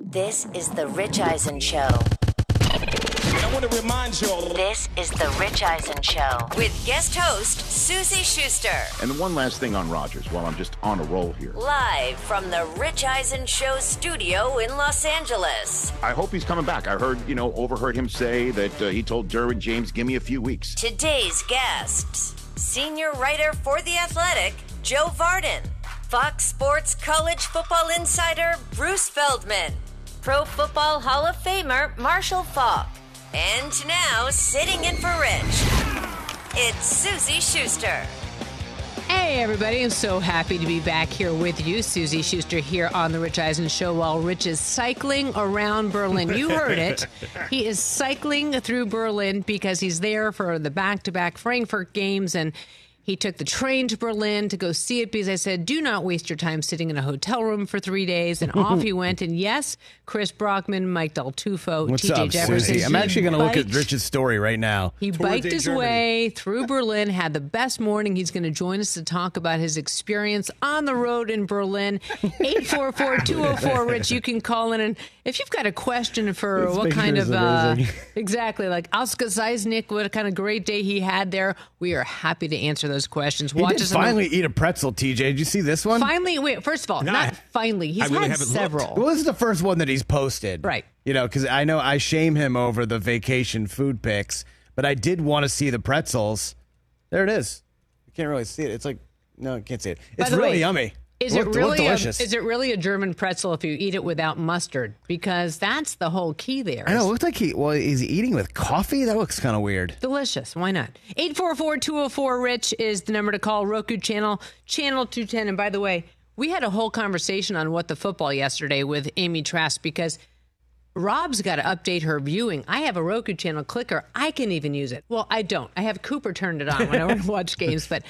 This is the Rich Eisen Show. I want to remind you all. This is the Rich Eisen Show with guest host Suzy Shuster. And one last thing on Rogers while I'm just on a roll here. Live from the Rich Eisen Show studio in Los Angeles. I hope he's coming back. I heard, you know, overheard him say that uh, he told Derwin James, give me a few weeks. Today's guests senior writer for The Athletic, Joe Vardon. Fox Sports college football insider, Bruce Feldman. Pro Football Hall of Famer, Marshall Faulk. And now, sitting in for Rich, it's Suzy Shuster. Hey, everybody. I'm so happy to be back here with you. Suzy Shuster here on The Rich Eisen Show while Rich is cycling around Berlin. You heard it. he is cycling through Berlin because he's there for the back to back Frankfurt games and he took the train to Berlin to go see it because I said, do not waste your time sitting in a hotel room for three days. And off he went. And yes, Chris Brockman, Mike Del Tufo, What's TJ up, Jefferson. Suzy? I'm actually going to look at biked- Rich's story right now. He biked his way through Berlin, had the best morning. He's going to join us to talk about his experience on the road in Berlin. 844-204-RICH. You can call in. And if you've got a question for This what kind of... Uh, exactly, like Oscar Zeisnick, what kind of great day he had there. We are happy to answer those questions. He did finally eat a pretzel, TJ. Did you see this one? Finally, wait, first of all, No, not finally. He's I really had haven't looked. several. Well, this is the first one that he's posted. Right. You know, because I know I shame him over the vacation food pics, but I did want to see the pretzels. There it is. You can't really see it. It's like, no, you can't see it. It's really way, yummy. Is it really a, is it really a German pretzel if you eat it without mustard? Because that's the whole key there. I know. It looked like he, well, is he eating with coffee? That looks kind of weird. Delicious. Why not? 844-204-RICH is the number to call. Roku channel, channel 210. And by the way, we had a whole conversation on What the Football yesterday with Amy Trask because Rob's got to update her viewing. I have a Roku channel clicker. I can even use it. Well, I don't. I have Cooper turned it on when I want to watch games, but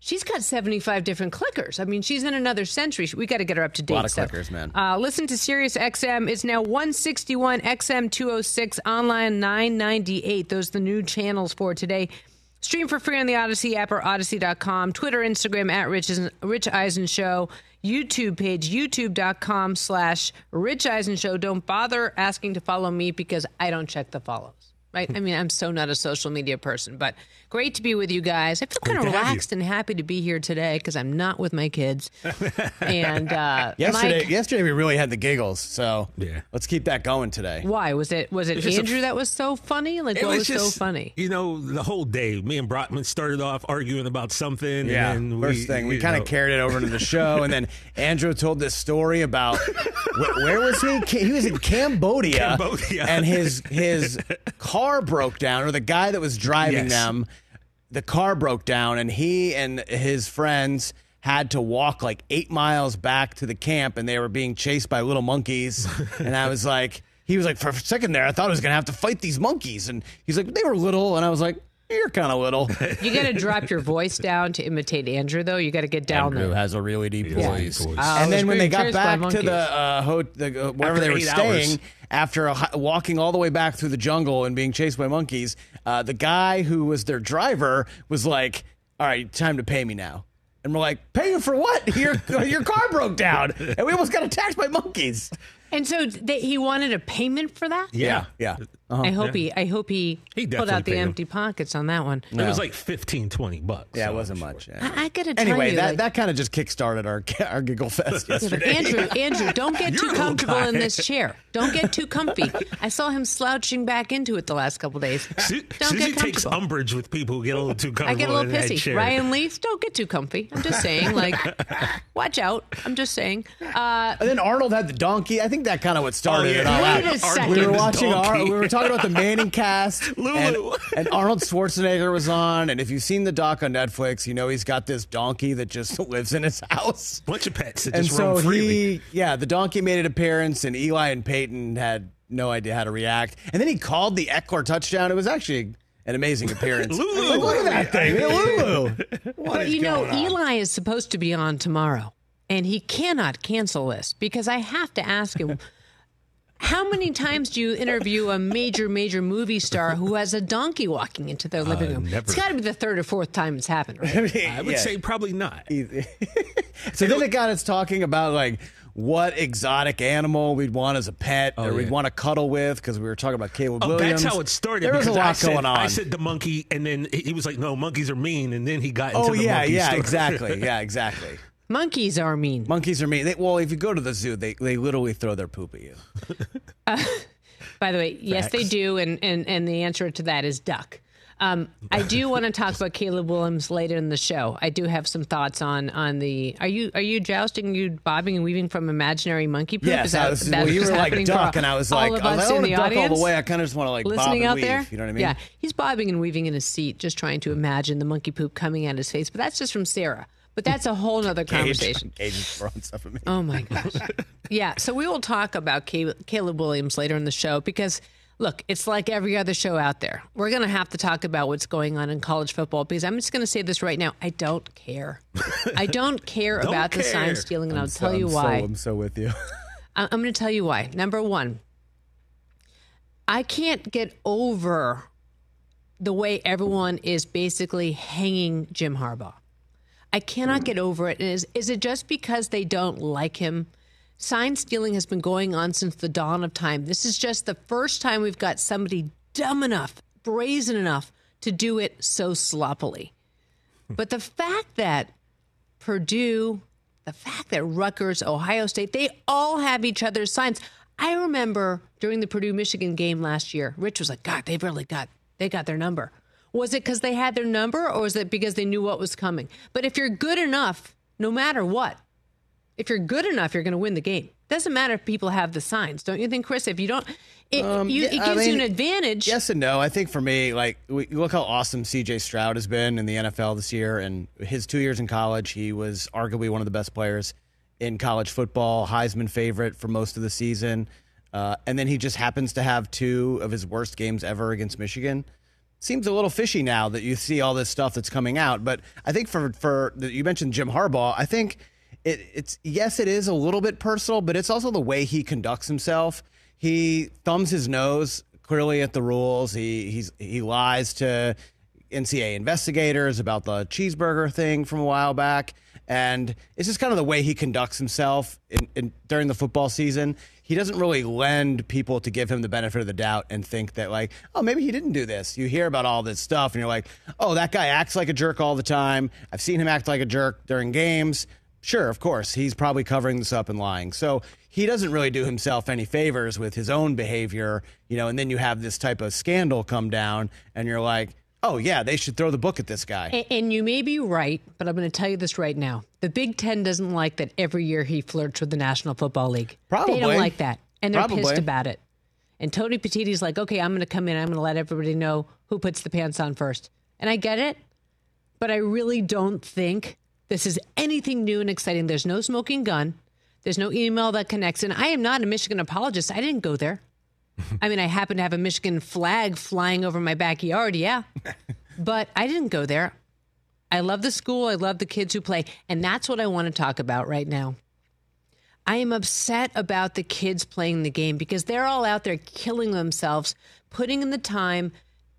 she's got 75 different clickers. I mean, she's in another century. We got to get her up to date. A lot of So, clickers, man. Uh, listen to Sirius XM. It's now 161 XM 206 online 998. Those are the new channels for today. Stream for free on the Audacy app or Audacy.com. Twitter, Instagram at Rich, Rich Eisen Show. YouTube page, youtube.com slash Rich Eisen Show. Don't bother asking to follow me because I don't check the follows. Right? I mean, I'm so not a social media person, but great to be with you guys. I feel kind of to have you. relaxed and happy to be here today because I'm not with my kids. and uh, Yesterday, Mike, yesterday we really had the giggles. So Yeah. let's keep that going today. why was it? Was it It's just a Andrew f- that was so funny? Like, It what was, just, so funny? You know, the whole day, me and Brockman started off arguing about something. Yeah, and then first thing we kind of carried it over into the show, and then Andrew told this story about wh- where was he? He was in Cambodia, Cambodia. and his his car broke down, or the guy that was driving Yes. them, the car broke down, and he and his friends had to walk like eight miles back to the camp, and they were being chased by little monkeys, and I was like. He was like, for a second there, I thought I was to have to fight these monkeys. And he's like, they were little. And I was like, you're kind of little. You got to drop your voice down to imitate Andrew, though. You got to get down Andrew there. has a really deep Yeah, voice. voice. Uh, and then when they got back to the uh, ho- the uh, wherever After they were eight staying, hours. after a, hi- walking all the way back through the jungle and being chased by monkeys, uh, the guy who was their driver was like, "All right, time to pay me now." And we're like, "Pay you for what? Your your car broke down, and we almost got attacked by monkeys." And so they, he wanted a payment for that? Yeah. yeah. I hope he. I hope he, He pulled definitely out the paid him. empty pockets on that one. It was like 15, 20 bucks. Yeah, so it wasn't I'm much. sure. yeah. I, I gotta tell Anyway, you, that, like- that kind of just kickstarted our our giggle fest Yeah. Andrew, Andrew, don't get too a little comfortable in this chair. Don't get too comfy. I saw him slouching back into it the last couple days. Su- Don't Suzy get takes umbrage with people who get a little too comfortable I get a little in that pissy. chair. Ryan Leaf, don't get too comfy. I'm just saying, like, watch out. I'm just saying. Uh, And then Arnold had the donkey. I think that kind of what started yeah. it all Wait out. a second. We were watching. Ar- we were talking about the Manning cast. Lulu. And, and Arnold Schwarzenegger was on. And if you've seen the doc on Netflix, you know he's got this donkey that just lives in his house. bunch of pets that And just so roam freely. he, yeah, the donkey made an appearance, and Eli and Peyton had no idea how to react. And then he called the Ekeler touchdown. It was actually an amazing appearance. Lulu. Like, look at that thing, Hey, Lulu. but you know, Eli is supposed to be on tomorrow, and he cannot cancel this because I have to ask him. How many times do you interview a major, major movie star who has a donkey walking into their living uh, room? never. It's got to be the third or fourth time it's happened. Right? I would Yeah. say probably not. So then it got us talking about like what exotic animal we'd want as a pet oh, or we'd yeah. want to cuddle with because we were talking about Caleb Oh, Williams. that's how it started. There was a lot I said, going on. I said the monkey, and then he he was like, "No, monkeys are mean." And then he got into oh the yeah, monkey yeah, story. exactly, yeah, exactly. Monkeys are mean. Monkeys are mean. They, well, if you go to the zoo, they they literally throw their poop at you. By the way, yes, they do, and, and and the answer to that is duck. Um, I do want to talk about Caleb Williams later in the show. I do have some thoughts on on the. Are you are you jousting? You bobbing and weaving from imaginary monkey poop? Yes, is that, I was, well, you were like duck, and I was like, I, us I in don't the want to duck all the way. I kind of just want to like bob listening and out weave. there. You know what I mean? Yeah, he's bobbing and weaving in his seat, just trying to imagine the monkey poop coming out his face. But that's just from Sarah. But that's a whole other conversation. Gage throwing stuff at me. Oh my gosh. yeah. So we will talk about Caleb Williams later in the show because, look, it's like every other show out there. We're going to have to talk about what's going on in college football because I'm just going to say this right now. I don't care. I don't care Don't about the sign stealing, and I'll So- tell you I'm why. So, I'm so with you. I'm going to tell you why. Number one, I can't get over the way everyone is basically hanging Jim Harbaugh. I cannot get over it. Is, is it just because they don't like him? Sign stealing has been going on since the dawn of time. This is just the first time we've got somebody dumb enough, brazen enough to do it so sloppily. But the fact that Purdue, the fact that Rutgers, Ohio State, they all have each other's signs. I remember during the Purdue Michigan game last year, Rich was like, God, they've really got they got their number. Was it because they had their number or was it because they knew what was coming? But if you're good enough, no matter what, if you're good enough, you're going to win the game. Doesn't matter if people have the signs, don't you think, Chris? If you don't, it, you, Um, yeah, it I gives you an advantage. Yes and no. I think for me, like, we, look how awesome CJ Stroud has been in the NFL this year. And his two years in college, he was arguably one of the best players in college football, Heisman favorite for most of the season. Uh, and then he just happens to have two of his worst games ever against Michigan. Seems a little fishy now that you see all this stuff that's coming out. But I think for for you mentioned Jim Harbaugh, I think it, it's yes, it is a little bit personal, but it's also the way he conducts himself. He thumbs his nose clearly at the rules. He he's he lies to NCAA investigators about the cheeseburger thing from a while back, and it's just kind of the way he conducts himself in, in, during the football season. He doesn't really lend people to give him the benefit of the doubt and think that like, oh, maybe he didn't do this. You hear about all this stuff, and you're like, oh, that guy acts like a jerk all the time. I've seen him act like a jerk during games. Sure, of course, he's probably covering this up and lying. So he doesn't really do himself any favors with his own behavior, you know. And then you have this type of scandal come down, and you're like, oh yeah, they should throw the book at this guy. And, and you may be right, but I'm going to tell you this right now. The Big Ten doesn't like that every year he flirts with the National Football League. Probably. They don't like that. And they're Probably. pissed about it. And Tony Petitti's like, okay, I'm going to come in. I'm going to let everybody know who puts the pants on first. And I get it, but I really don't think this is anything new and exciting. There's no smoking gun. There's no email that connects. And I am not a Michigan apologist. I didn't go there. I mean, I happen to have a Michigan flag flying over my backyard, yeah. But I didn't go there. I love the school. I love the kids who play. And that's what I want to talk about right now. I am upset about the kids playing the game because they're all out there killing themselves, putting in the time,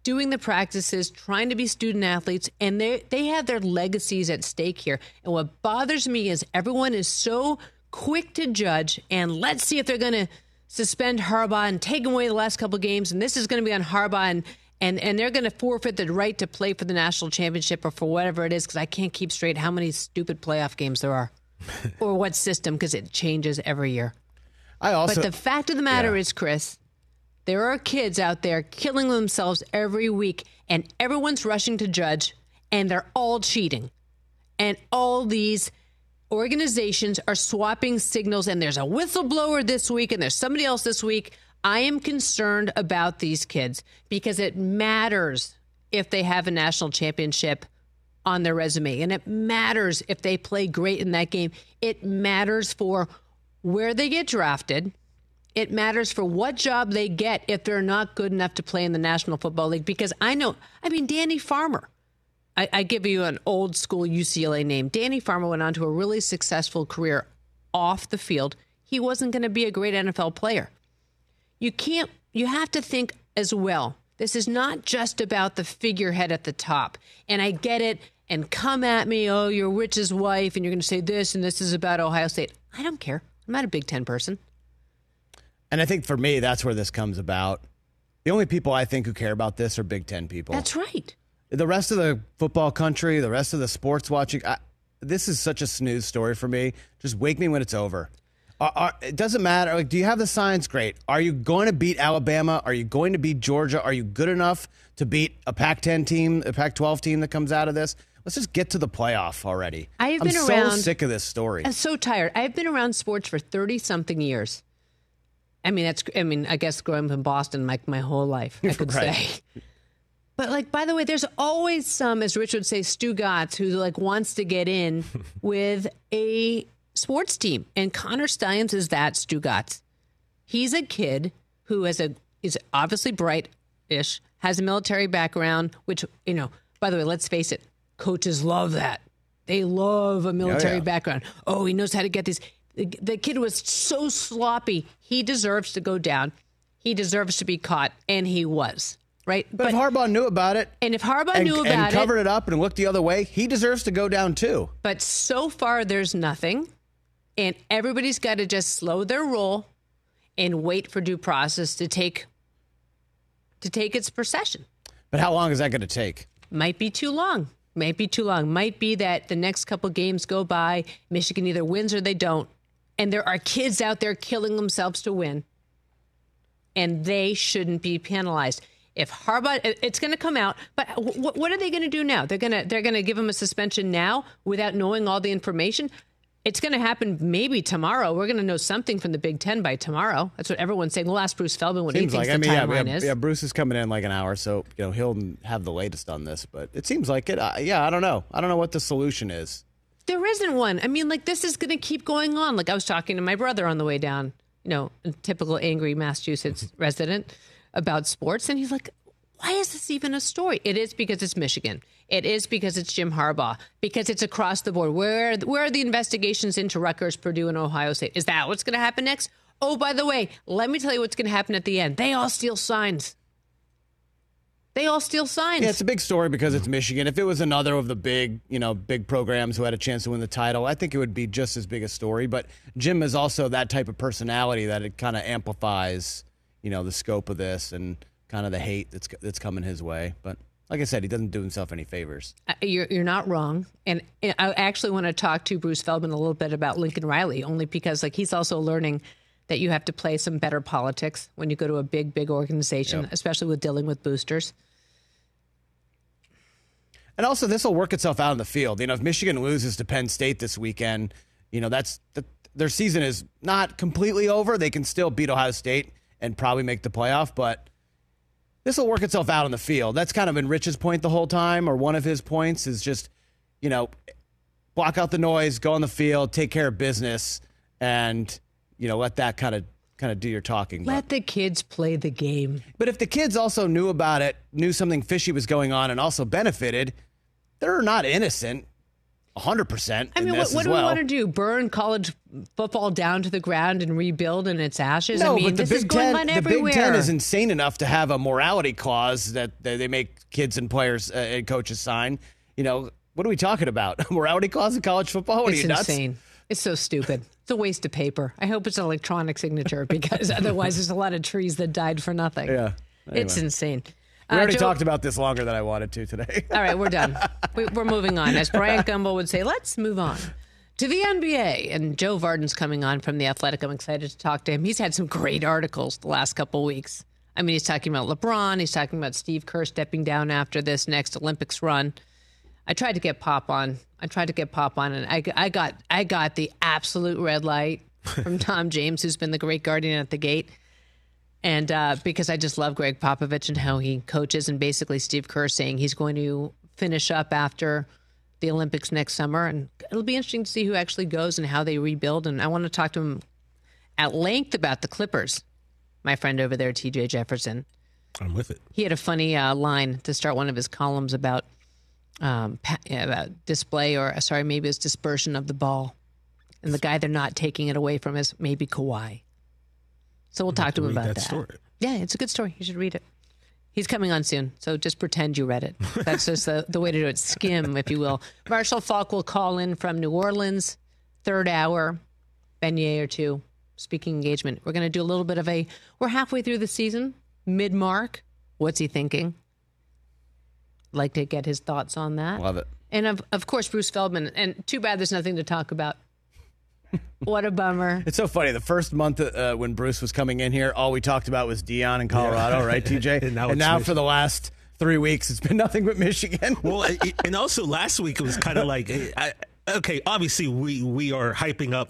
doing the practices, trying to be student athletes, and they they have their legacies at stake here. And what bothers me is everyone is so quick to judge and let's see if they're going to suspend Harbaugh and take away the last couple games, and this is going to be on Harbaugh, and and and they're going to forfeit the right to play for the national championship or for whatever it is because I can't keep straight how many stupid playoff games there are, or what system because it changes every year. I also. But the fact of the matter Yeah. is, Chris, there are kids out there killing themselves every week, and everyone's rushing to judge, and they're all cheating. And all these organizations are swapping signals, and there's a whistleblower this week, and there's somebody else this week. I am concerned about these kids because it matters if they have a national championship on their resume. And it matters if they play great in that game. It matters for where they get drafted. It matters for what job they get if they're not good enough to play in the National Football League. Because I know, I mean, Danny Farmer, I, I give you an old school UCLA name. Danny Farmer went on to a really successful career off the field. He wasn't going to be a great NFL player. You can't, you have to think as well. This is not just about the figurehead at the top. And I get it. And come at me, oh, you're Rich's wife, and you're going to say this, and this is about Ohio State. I don't care. I'm not a Big Ten person. And I think for me, that's where this comes about. The only people I think who care about this are Big Ten people. That's right. The rest of the football country, the rest of the sports watching, I, this is such a snooze story for me. Just wake me when it's over. Are, are, it doesn't matter. Like, do you have the science? Great. Are you going to beat Alabama? Are you going to beat Georgia? Are you good enough to beat a Pac-10 team, a Pac-12 team that comes out of this? Let's just get to the playoff already. I have I'm been so sick of this story. I'm so tired. I've been around sports for 30 something years. I mean, that's, I mean, I guess growing up in Boston, like my whole life, I could Right. say. But like, by the way, there's always some, as Rich would say, Stu Gatz, who like wants to get in with a sports team. And Connor Stalions is that Stu Gatz. He's a kid who has a is obviously bright-ish, has a military background, which you know. By the way, let's face it, coaches love that. They love a military oh, yeah. background. Oh, he knows how to get these. The, the kid was so sloppy. He deserves to go down. He deserves to be caught, and he was right. but, if Harbaugh knew about it and if Harbaugh and, knew and about covered it, it up and looked the other way, he deserves to go down too. but so far there's nothing, and everybody's got to just slow their roll and wait for due process to take to take its procession. But how long is that going to take? Might be too long. Might be too long. Might be that the next couple games go by, Michigan either wins or they don't, and there are kids out there killing themselves to win, and they shouldn't be penalized. If Harbaugh, it's going to come out, but what, what are they going to do now? They're going to they're going to give him a suspension now without knowing all the information. It's going to happen maybe tomorrow. We're going to know something from the Big Ten by tomorrow. That's what everyone's saying. We'll ask Bruce Feldman what Seems he like thinks I the mean, yeah, timeline yeah, is. yeah. Bruce is coming in like an hour, so you know he'll have the latest on this. But it seems like it. Uh, yeah, I don't know. I don't know what the solution is. There isn't one. I mean, like this is going to keep going on. Like I was talking to my brother on the way down, you know, a typical angry Massachusetts resident about sports, and he's like, "Why is this even a story?" It is because it's Michigan. It is because it's Jim Harbaugh. Because it's across the board. Where where are the investigations into Rutgers, Purdue, and Ohio State? Is that what's going to happen next? Oh, by the way, let me tell you what's going to happen at the end. They all steal signs. They all steal signs. Yeah, it's a big story because it's Michigan. If it was another of the big, you know, big programs who had a chance to win the title, I think it would be just as big a story. But Jim is also that type of personality that it kind of amplifies, you know, the scope of this and kind of the hate that's that's coming his way. But like I said, he doesn't do himself any favors. You're, you're not wrong. And and I actually want to talk to Bruce Feldman a little bit about Lincoln Riley, only because like he's also learning that you have to play some better politics when you go to a big, big organization, especially with dealing with boosters. And also, this will work itself out in the field. You know, if Michigan loses to Penn State this weekend, you know that's the, their season is not completely over. They can still beat Ohio State and probably make the playoff, but this will work itself out in the field. That's kind of been Rich's point the whole time, or one of his points is just, you know, block out the noise, go on the field, take care of business, and you know let that kind of kind of do your talking. But- Let the kids play the game. but if the kids also knew about it, knew something fishy was going on, and also benefited, they're not innocent. 100% I mean, what, what do well. we want to do? Burn college football down to the ground and rebuild in its ashes? No, I mean, but the this Big is going Ten, on the everywhere. Big Ten is insane enough to have a morality clause that, that they make kids and players uh, and coaches sign. You know, what are we talking about? A morality clause in college football? What It's are you nuts? insane. It's so stupid. It's a waste of paper. I hope it's an electronic signature because otherwise, there's a lot of trees that died for nothing. Yeah. It's insane. We Uh, already Joe- talked about this longer than I wanted to today. All right, we're done. We, we're moving on. As Bryant Gumbel would say, let's move on to the NBA. And Joe Vardon's coming on from The Athletic. I'm excited to talk to him. He's had some great articles the last couple weeks. I mean, he's talking about LeBron. He's talking about Steve Kerr stepping down after this next Olympics run. I tried to get Pop on. I tried to get Pop on, and I, I got I got the absolute red light from Tom James, who's been the great guardian at the gate. And uh, because I just love Gregg Popovich and how he coaches, and basically Steve Kerr saying he's going to finish up after the Olympics next summer, and it'll be interesting to see who actually goes and how they rebuild. And I want to talk to him at length about the Clippers. My friend over there, T.J. Jefferson, I'm with it. he had a funny uh, line to start one of his columns about um, pa- about display or sorry, maybe it's dispersion of the ball, and the guy they're not taking it away from is maybe Kawhi. So we'll talk to him Read about that that. story. Yeah, it's a good story. You should read it. He's coming on soon, so just pretend you read it. That's just the, the way to do it. Skim, if you will. Marshall Faulk will call in from New Orleans, third hour, beignet or two, speaking engagement. We're going to do a little bit of a, we're halfway through the season, mid mark. What's he thinking? Like to get his thoughts on that. Love it. And of, of course, Bruce Feldman. And too bad there's nothing to talk about. what a bummer. It's so funny. The first month uh, when Bruce was coming in here, all we talked about was Deion in Colorado, right, TJ? And now and now for the last three weeks, it's been nothing but Michigan. Well, I- and also last week it was kind of like, I, okay, obviously we we are hyping up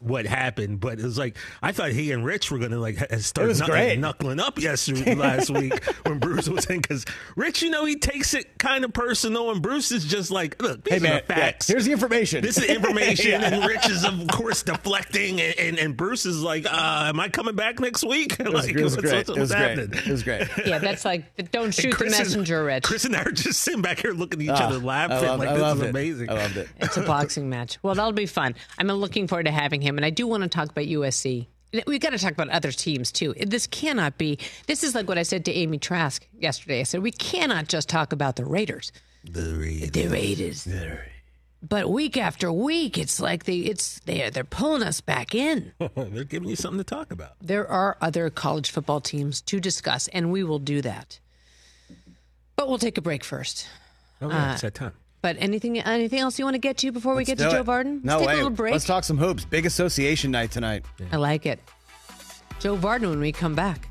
what happened, but it was like I thought he and Rich were gonna like start It was knuckling, up yesterday last week when Bruce was in because Rich, you know, he takes it kind of personal, and Bruce is just like, look, these hey, are man, the yeah, facts. here's the information. this is information, Yeah. and Rich is of course deflecting, and, and, and Bruce is like, uh, "Am I coming back next week?" It was, like, it was what's- great. what's- it was what's great. It was great. Yeah, that's like, don't shoot the Chris and- messenger, Rich. Chris and I are just sitting back here looking at each Ah, other, laughing love- like I this is it. amazing. I loved it. It's a boxing match. Well, that'll be fun. I'm looking forward to having him. And I do want to talk about USC. We've got to talk about other teams too. This cannot be. This is like what I said to Amy Trask yesterday. I said, we cannot just talk about the Raiders. The Raiders. The Raiders. But week after week, it's like they it's they're they're pulling us back in. They're giving you something to talk about. There are other college football teams to discuss, and we will do that. But we'll take a break first. Oh, yeah, uh, it's that time. But anything anything else you want to get to before we get to Do Joe it. Vardon? No Let's take way. a little break. Let's talk some hoops. Big association night tonight. I like it. Joe Vardon when we come back.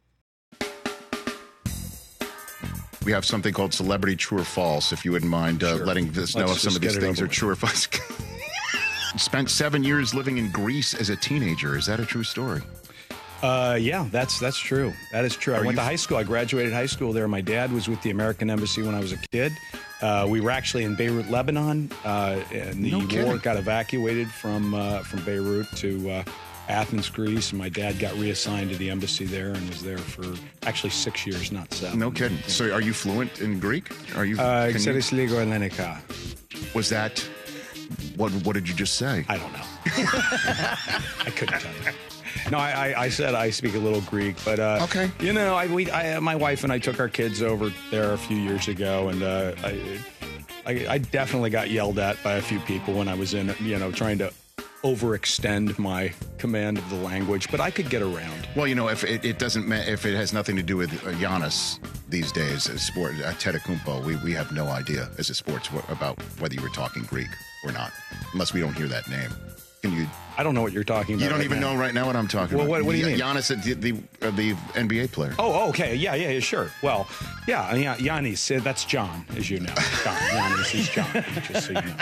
We have something called Celebrity True or False, if you wouldn't mind uh, letting us know Let's if some of these things are true or false. Spent seven years living in Greece as a teenager. Is that a true story? Uh, yeah, that's that's true. That is true. I went to high school. I graduated high school there. My dad was with the American Embassy when I was a kid. Uh, we were actually in Beirut, Lebanon, uh, and the No war got evacuated from uh, from Beirut to uh, Athens, Greece. And my dad got reassigned to the embassy there and was there for actually six years, not seven. No kidding. So, are you fluent in Greek? Are you? Uh, Xeris Ligo was that? What What did you just say? I don't know. I couldn't tell you. No, I, I, I said I speak a little Greek, but uh, Okay. You know, I, we, I, my wife and I took our kids over there a few years ago, and uh, I, I, I definitely got yelled at by a few people when I was in, you know, trying to overextend my command of the language, but I could get around. Well, you know, if it, it doesn't, ma- if it has nothing to do with uh, Giannis these days, as sport, uh, Tetakumpo, we, we have no idea as a sports wh- about whether you were talking Greek or not, unless we don't hear that name. Can you? I don't know what you're talking about. You don't right even now. know right now what I'm talking Well, about. what- what do you mean? Giannis, the the, uh, the NBA player. Oh, okay. Yeah, yeah, yeah, sure. Well, yeah, yeah Yanis, uh, that's John, as you know. John, Yanis is John, just so you know.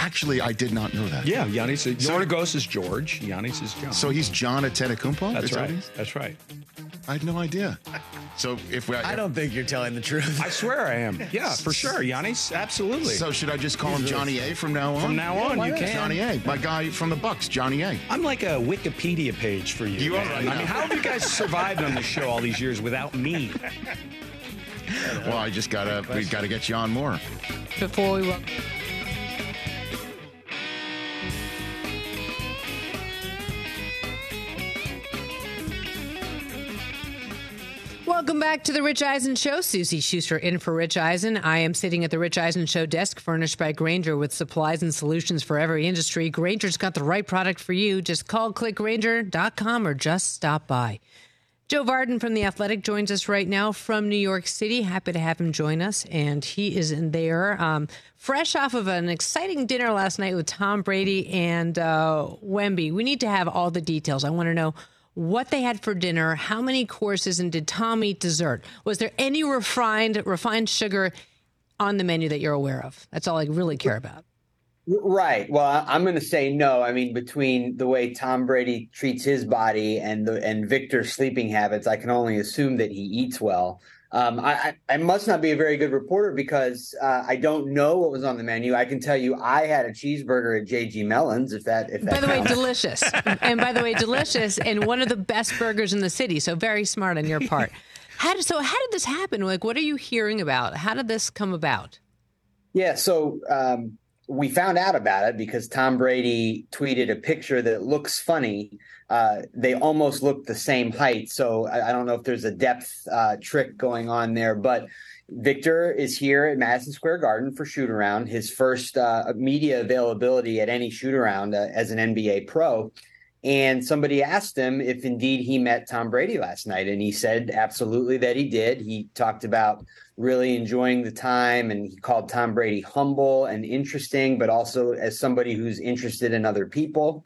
Actually, I did not know that. Yeah, Yanis is, So- Yorgos is George, Yanis is John. So he's John Antetokounmpo. that's Is that right. what he? That's right. I had no idea. So if we, I don't think you're telling the truth. I swear I am. Yeah, for sure, Yannis. Absolutely. So should I just call him Johnny A from now on? From now on, you can. Johnny A. My guy from the Bucks, Johnny A. I'm like a Wikipedia page for you. You are man. right I now. mean, how have you guys survived on this show all these years without me? Well, I just gotta we gotta get you on more. Before we wel- Welcome back to the Rich Eisen Show. Suzy Shuster in for Rich Eisen. I am sitting at the Rich Eisen Show desk, furnished by Grainger with supplies and solutions for every industry. Grainger's got the right product for you. Just call clickgrainger.com or just stop by. Joe Vardon from The Athletic joins us right now from New York City. Happy to have him join us. And he is in there, um, fresh off of an exciting dinner last night with Tom Brady and uh, Wemby. We need to have all the details. I want to know what they had for dinner, how many courses, and did Tom eat dessert? Was there any refined refined sugar on the menu that you're aware of? That's all I really care about. Right. Well, I'm going to say no. I mean, between the way Tom Brady treats his body and the and Victor's sleeping habits, I can only assume that he eats well. Um, I, I, must not be a very good reporter because uh, I don't know what was on the menu. I can tell you, I had a cheeseburger at JG Melon's. If that, if that. By the way, delicious. and by the way, delicious and one of the best burgers in the city. So very smart on your part. How did, so how did this happen? Like, what are you hearing about? How did this come about? Yeah, so um, we found out about it because Tom Brady tweeted a picture that looks funny. Uh, they almost look the same height, so I, I don't know if there's a depth uh, trick going on there. But Victor is here at Madison Square Garden for shoot around, his first uh, media availability at any shoot around uh, as an NBA pro. And somebody asked him if indeed he met Tom Brady last night. And he said absolutely that he did. He talked about really enjoying the time and he called Tom Brady humble and interesting, but also as somebody who's interested in other people.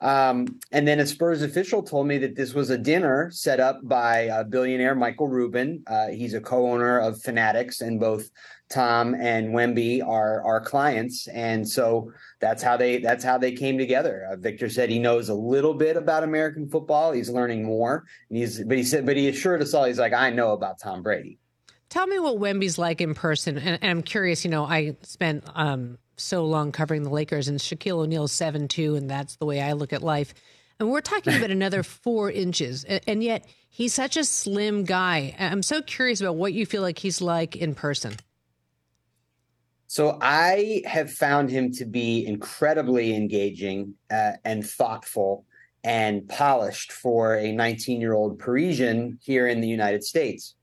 Um, and then a Spurs official told me that this was a dinner set up by uh, billionaire Michael Rubin. Uh, he's a co-owner of Fanatics, and both Tom and Wemby are our clients, and so that's how they that's how they came together. Uh, Victor said he knows a little bit about American football. He's learning more, and he's but he said but he assured us all he's like I know about Tom Brady. Tell me what Wemby's like in person. And, and I'm curious, you know, I spent um, so long covering the Lakers and Shaquille O'Neal's 7 2, and that's the way I look at life. And we're talking about another four inches. a- And yet he's such a slim guy. I'm so curious about what you feel like he's like in person. So I have found him to be incredibly engaging uh, and thoughtful and polished for a 19 year old Parisian here in the United States.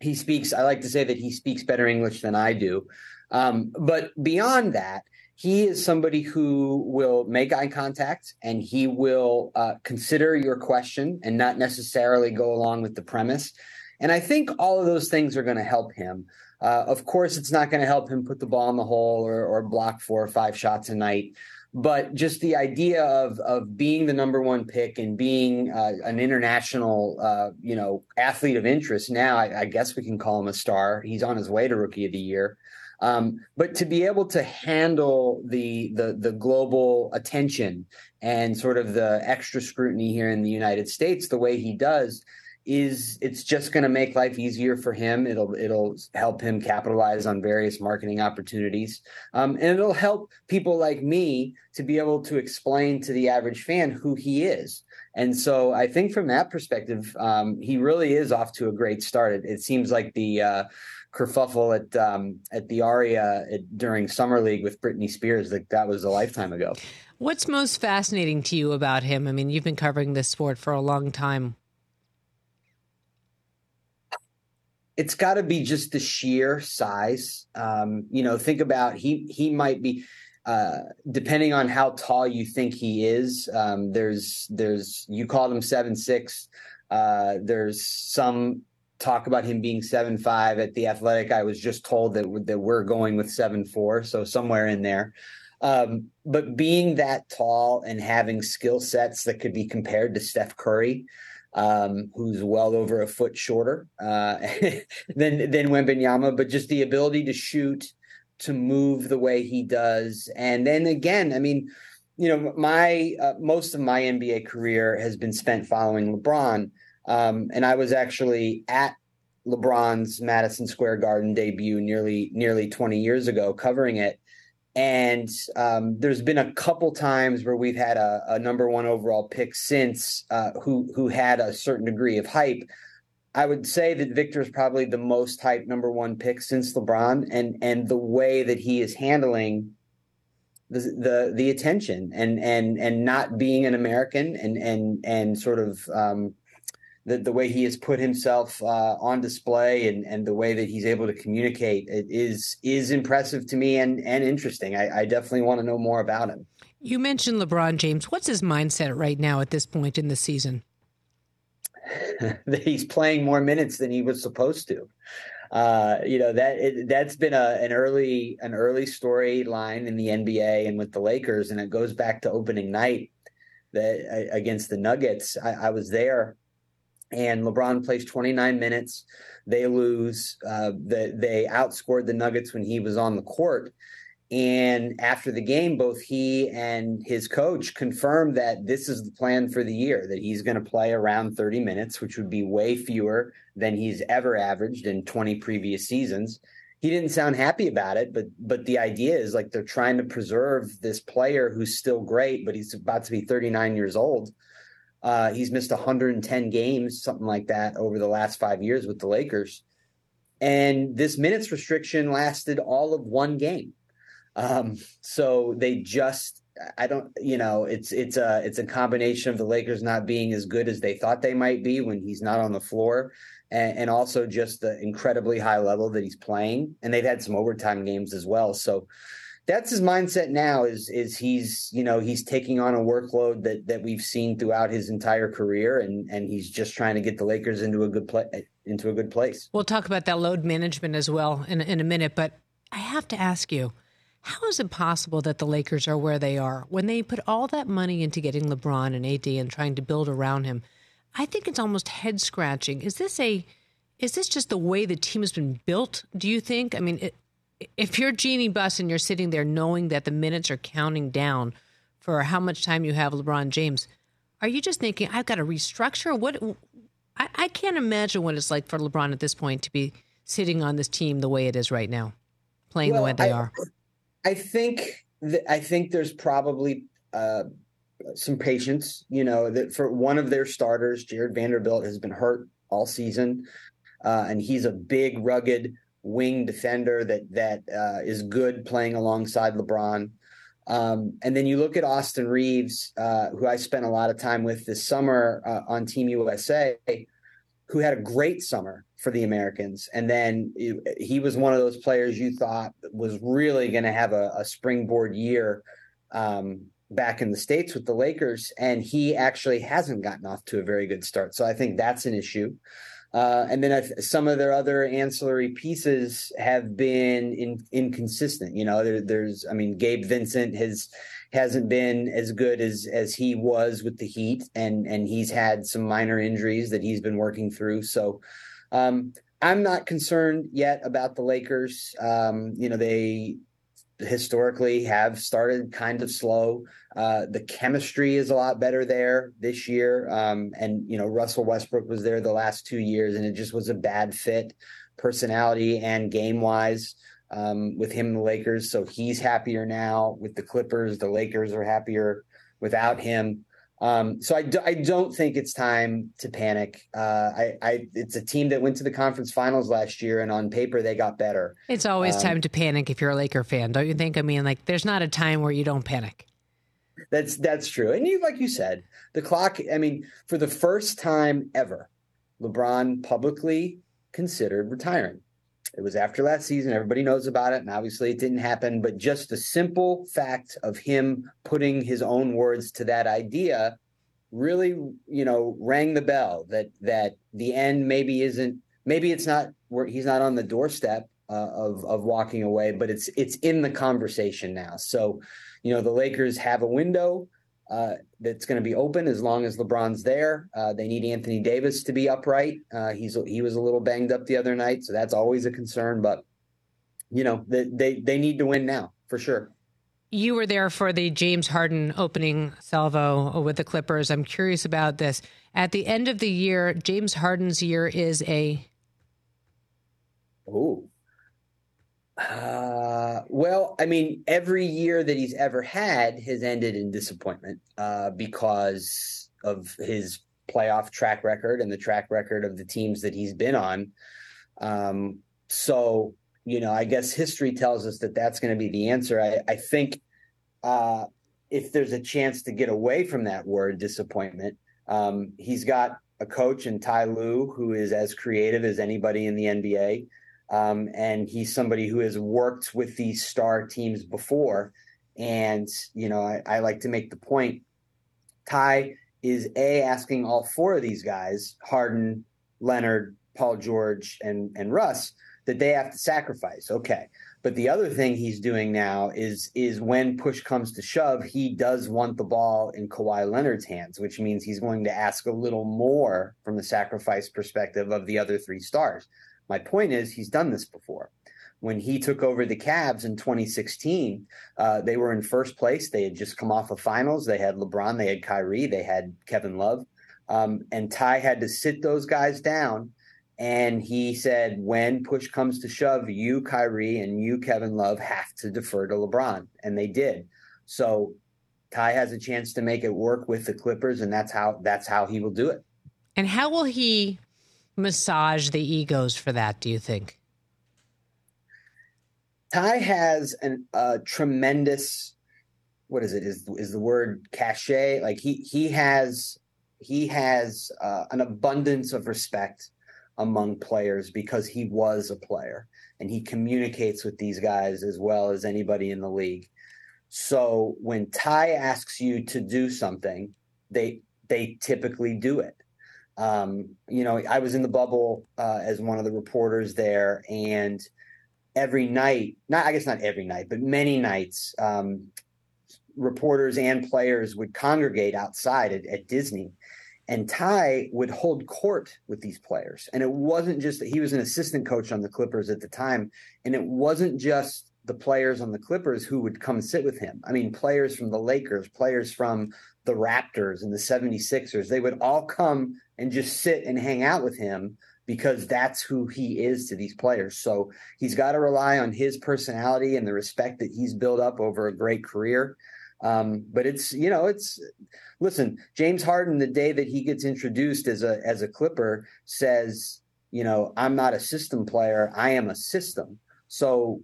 He speaks, I like to say that he speaks better English than I do. Um, but beyond that, he is somebody who will make eye contact and he will uh, consider your question and not necessarily go along with the premise. And I think all of those things are going to help him. Uh, of course, it's not going to help him put the ball in the hole or, or block four or five shots a night. But just the idea of of being the number one pick and being uh, an international uh, you know athlete of interest now I, I, guess we can call him a star. He's on his way to rookie of the year. Um, but to be able to handle the the the global attention and sort of the extra scrutiny here in the United States the way he does is it's just going to make life easier for him. It'll it'll help him capitalize on various marketing opportunities, um, and it'll help people like me to be able to explain to the average fan who he is. And so I think from that perspective, um, he really is off to a great start. It, it seems like the uh, kerfuffle at um, at the Aria at, during summer league with Britney Spears, like that was a lifetime ago. What's most fascinating to you about him? I mean, you've been covering this sport for a long time. It's got to be just the sheer size. Um, you know, think about he he might be uh, depending on how tall you think he is. Um, there's there's you called him seven six. Uh, there's some talk about him being seven five at the athletic. I was just told that that we're going with seven four, so somewhere in there. Um, but being that tall and having skill sets that could be compared to Steph Curry, um, who's well over a foot shorter uh, than than Wembanyama, but just the ability to shoot, to move the way he does, and then again, I mean, you know, my uh, most of my NBA career has been spent following LeBron, um, and I was actually at LeBron's Madison Square Garden debut nearly nearly 20 years ago, covering it. And um, there's been a couple times where we've had a, a number one overall pick since uh, who who had a certain degree of hype. I would say that Victor is probably the most hyped number one pick since LeBron, and and the way that he is handling the the, the attention and and and not being an American and and and sort of um, the, the way he has put himself uh, on display and, and the way that he's able to communicate is is impressive to me and and interesting. I, I definitely want to know more about him. You mentioned LeBron James. What's his mindset right now at this point in the season? that he's playing more minutes than he was supposed to. Uh, you know that it, that's been a, an early an early storyline in the NBA and with the Lakers, and it goes back to opening night that against the Nuggets. I, I was there and LeBron plays 29 minutes. They lose. Uh, the, they outscored the Nuggets when he was on the court. And after the game, both he and his coach confirmed that this is the plan for the year, that he's going to play around 30 minutes, which would be way fewer than he's ever averaged in 20 previous seasons. He didn't sound happy about it, but but the idea is like they're trying to preserve this player who's still great, but he's about to be 39 years old uh, he's missed 110 games, something like that, over the last five years with the Lakers. And this minutes restriction lasted all of one game. Um, so they just, I don't, you know, it's it's a it's a combination of the Lakers not being as good as they thought they might be when he's not on the floor, and, and also just the incredibly high level that he's playing. And they've had some overtime games as well. So that's his mindset now is is he's you know he's taking on a workload that that we've seen throughout his entire career and and he's just trying to get the Lakers into a good play into a good place. We'll talk about that load management as well in in a minute, but I have to ask you how is it possible that the Lakers are where they are when they put all that money into getting LeBron and AD and trying to build around him? I think it's almost head scratching. Is this a is this just the way the team has been built? Do you think? I mean, it, if you're Jeanie Buss and you're sitting there knowing that the minutes are counting down for how much time you have LeBron James, are you just thinking, I've got to restructure? What I, I can't imagine what it's like for LeBron at this point to be sitting on this team the way it is right now, playing well, the way they I, are. I think th- I think there's probably uh, some patience. You know that for one of their starters, Jarred Vanderbilt has been hurt all season, uh, and he's a big, rugged wing defender that that uh, is good playing alongside LeBron. Um, and then you look at Austin Reaves, uh, who I spent a lot of time with this summer uh, on Team USA, who had a great summer for the Americans. And then he was one of those players you thought was really going to have a, a, springboard year um, back in the states with the Lakers, and he actually hasn't gotten off to a very good start. So I think that's an issue. Uh, and then some of their other ancillary pieces have been in, inconsistent. You know, there, there's, I mean, Gabe Vincent has hasn't been as good as as he was with the Heat, and and he's had some minor injuries that he's been working through. So. Um, I'm not concerned yet about the Lakers. Um, you know, they historically have started kind of slow. Uh, the chemistry is a lot better there this year. Um, and, you know, Russell Westbrook was there the last two years, and it just was a bad fit personality and game wise um, with him and the Lakers. So he's happier now with the Clippers. The Lakers are happier without him. Um, so I, do, I don't think it's time to panic. Uh, I, I, it's a team that went to the conference finals last year, and on paper they got better. It's always Um, time to panic if you're a Laker fan, don't you think? I mean, like, there's not a time where you don't panic. That's that's true. And you like you said, the clock, I mean, for the first time ever, LeBron publicly considered retiring. It was after last season. Everybody knows about it. And obviously it didn't happen. But just the simple fact of him putting his own words to that idea really, you know, rang the bell that that the end maybe isn't maybe it's not where he's not on the doorstep uh, of of walking away, but it's it's in the conversation now. So, you know, the Lakers have a window uh, that's going to be open as long as LeBron's there. Uh, they need Anthony Davis to be upright. Uh, he's he was a little banged up the other night, so that's always a concern. But you know, they they, they need to win now for sure. You were there for the James Harden opening salvo with the Clippers. I'm curious about this. At the end of the year, James Harden's year is a Oh. Uh, well, I mean, every year that he's ever had has ended in disappointment uh, because of his playoff track record and the track record of the teams that he's been on. Um, so, you know, I guess history tells us that that's going to be the answer. I, I think uh, if there's a chance to get away from that word disappointment, um, he's got a coach in Ty Lue who is as creative as anybody in the NBA. Um, and he's somebody who has worked with these star teams before. And, you know, I, I like to make the point Ty is A, asking all four of these guys, Harden, Leonard, Paul George, and, and Russ, that they have to sacrifice. Okay. But the other thing he's doing now is is when push comes to shove, he does want the ball in Kawhi Leonard's hands, which means he's going to ask a little more from the sacrifice perspective of the other three stars. My point is, he's done this before. When he took over the Cavs in 2016, uh, they were in first place. They had just come off of finals. They had LeBron, they had Kyrie, they had Kevin Love. Um, and Ty had to sit those guys down. And he said, when push comes to shove, you, Kyrie, and you, Kevin Love, have to defer to LeBron. And they did. So Ty has a chance to make it work with the Clippers, and that's how that's how he will do it. And how will he massage the egos for that, do you think? Ty has a tremendous what is it is is the word cachet like he he has he has uh, an abundance of respect among players because he was a player and he communicates with these guys as well as anybody in the league. So when Ty asks you to do something, they they typically do it. Um, you know, I was in the bubble uh, as one of the reporters there, and every night, not I guess not every night, but many nights, um, reporters and players would congregate outside at, at Disney and Ty would hold court with these players. And it wasn't just that he was an assistant coach on the Clippers at the time. And it wasn't just the players on the Clippers who would come sit with him. I mean, players from the Lakers, players from the Raptors and the 76ers, they would all come and just sit and hang out with him because that's who he is to these players. So he's got to rely on his personality and the respect that he's built up over a great career. Um, but it's you know it's listen James Harden the day that he gets introduced as a as a Clipper says you know I'm not a system player I am a system so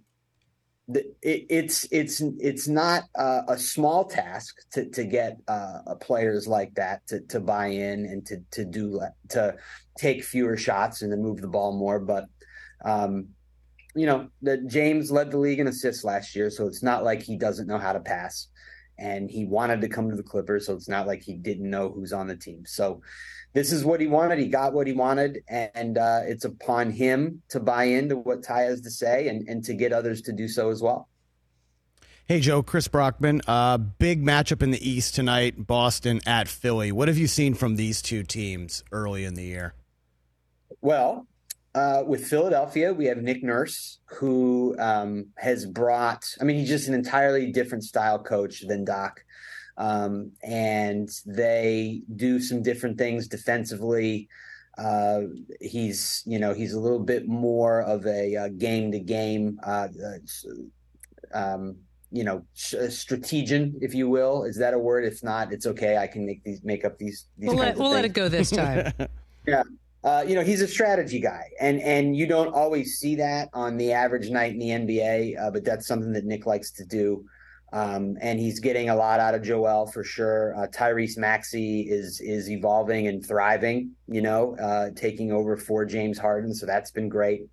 it, it's it's it's not a small task to to get uh, players like that to to buy in and to to do to take fewer shots and to move the ball more but um, you know that James led the league in assists last year so it's not like he doesn't know how to pass and he wanted to come to the Clippers. So it's not like he didn't know who's on the team. So this is what he wanted. He got what he wanted, and uh, it's upon him to buy into what Ty has to say and, and to get others to do so as well. Hey, Joe, Chris Brockman. Uh, big matchup in the East tonight, Boston at Philly. What have you seen from these two teams early in the year? Well, uh, with Philadelphia, we have Nick Nurse, who um, has brought, I mean, he's just an entirely different style coach than Doc. Um, and they do some different things defensively. Uh, he's, you know, he's a little bit more of a game to game you know strategian if you will. Is that a word? If not it's okay. I can make these make up these, these we'll, let, we'll let, it go this time. Yeah. Uh, you know he's a strategy guy and and you don't always see that on the average night in the nba uh, but that's something that nick likes to do um, and he's getting a lot out of Joel for sure. Uh, Tyrese Maxey is is evolving and thriving, you know, uh, taking over for James Harden, so that's been great.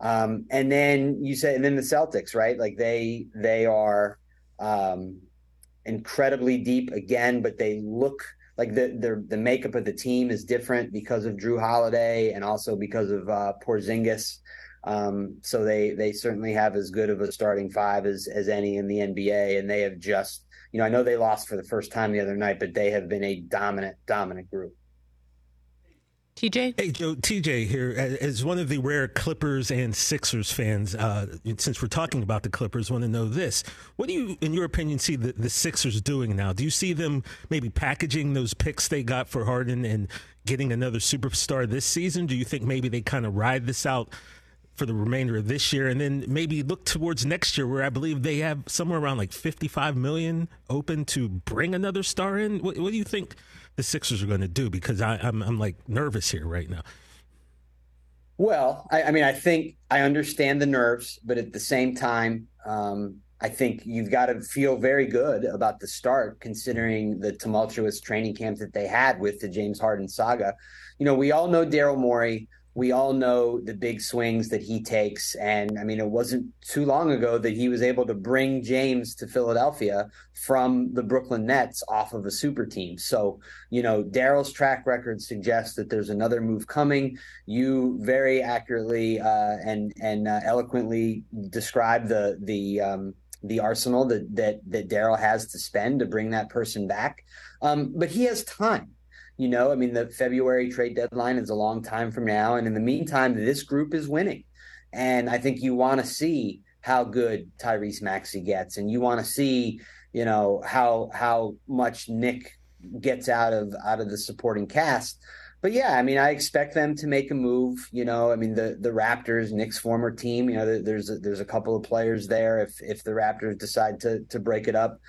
Um, and then you said, and then the Celtics, right? Like they they are um, incredibly deep again, but they look like the the the makeup of the team is different because of Jrue Holiday and also because of uh, Porzingis. Um, so they they certainly have as good of a starting five as as any in the NBA, and they have just you know I know they lost for the first time the other night, but they have been a dominant dominant group. TJ? Hey, Joe, TJ here. As one of the rare Clippers and Sixers fans, uh, since we're talking about the Clippers, want to know this. What do you, in your opinion, see the, the Sixers doing now? Do you see them maybe packaging those picks they got for Harden and getting another superstar this season? Do you think maybe they kind of ride this out for the remainder of this year and then maybe look towards next year where I believe they have somewhere around like 55 million open to bring another star in? What, what do you think? the Sixers are going to do because I, am I'm, I'm like nervous here right now. Well, I, I, mean, I think I understand the nerves, but at the same time, um, I think you've got to feel very good about the start, considering the tumultuous training camp that they had with the James Harden saga. You know, we all know Daryl Morey we all know the big swings that he takes. And I mean, it wasn't too long ago that he was able to bring James to Philadelphia from the Brooklyn Nets off of a super team. So, you know, Daryl's track record suggests that there's another move coming. You very accurately uh, and and uh, eloquently describe the the um, the arsenal that that that Daryl has to spend to bring that person back. Um, but he has time you know, I mean, the February trade deadline is a long time from now. And in the meantime, this group is winning. And I think you want to see how good Tyrese Maxey gets. And you want to see, you know, how how much Nick gets out of out of the supporting cast. But yeah, I mean, I expect them to make a move. You know, I mean, the the Raptors, Nick's former team. You know, there's a, there's a couple of players there. If if the Raptors decide to to break it up,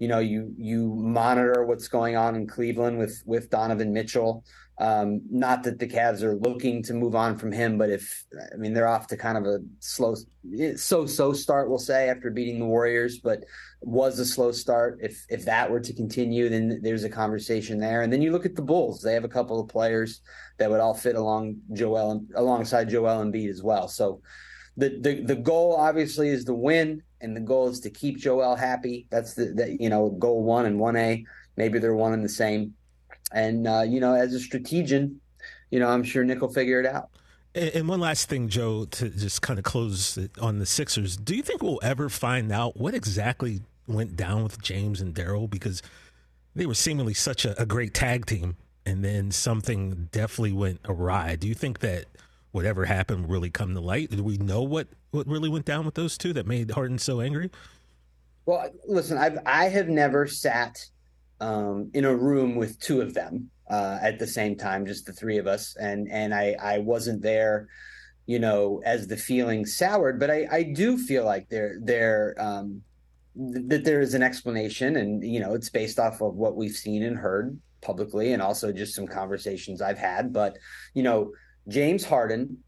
you know you you monitor what's going on in Cleveland with with Donovan Mitchell. Um, not that the Cavs are looking to move on from him, but if I mean they're off to kind of a slow so-so start, we'll say after beating the Warriors, but was a slow start. If if that were to continue, then there's a conversation there. And then you look at the Bulls; they have a couple of players that would all fit along Joel alongside Joel Embiid as well. So the the the goal obviously is to win and the goal is to keep Joel happy. That's the that you know goal one and one A. Maybe they're one and the same. And uh, you know, as a strategian, you know, I'm sure Nick will figure it out. And one last thing, Joe, to just kind of close on the Sixers. Do you think we'll ever find out what exactly went down with James and Daryl? Because they were seemingly such a, a great tag team, and then something definitely went awry. Do you think that whatever happened really come to light? Do we know what what really went down with those two that made Harden so angry? Well, listen, I've I have never sat um, in a room with two of them uh, at the same time, just the three of us, and and I I wasn't there, you know, as the feeling soured, but I I do feel like they're they're um, that there is an explanation, and you know, it's based off of what we've seen and heard publicly, and also just some conversations I've had, but you know James Harden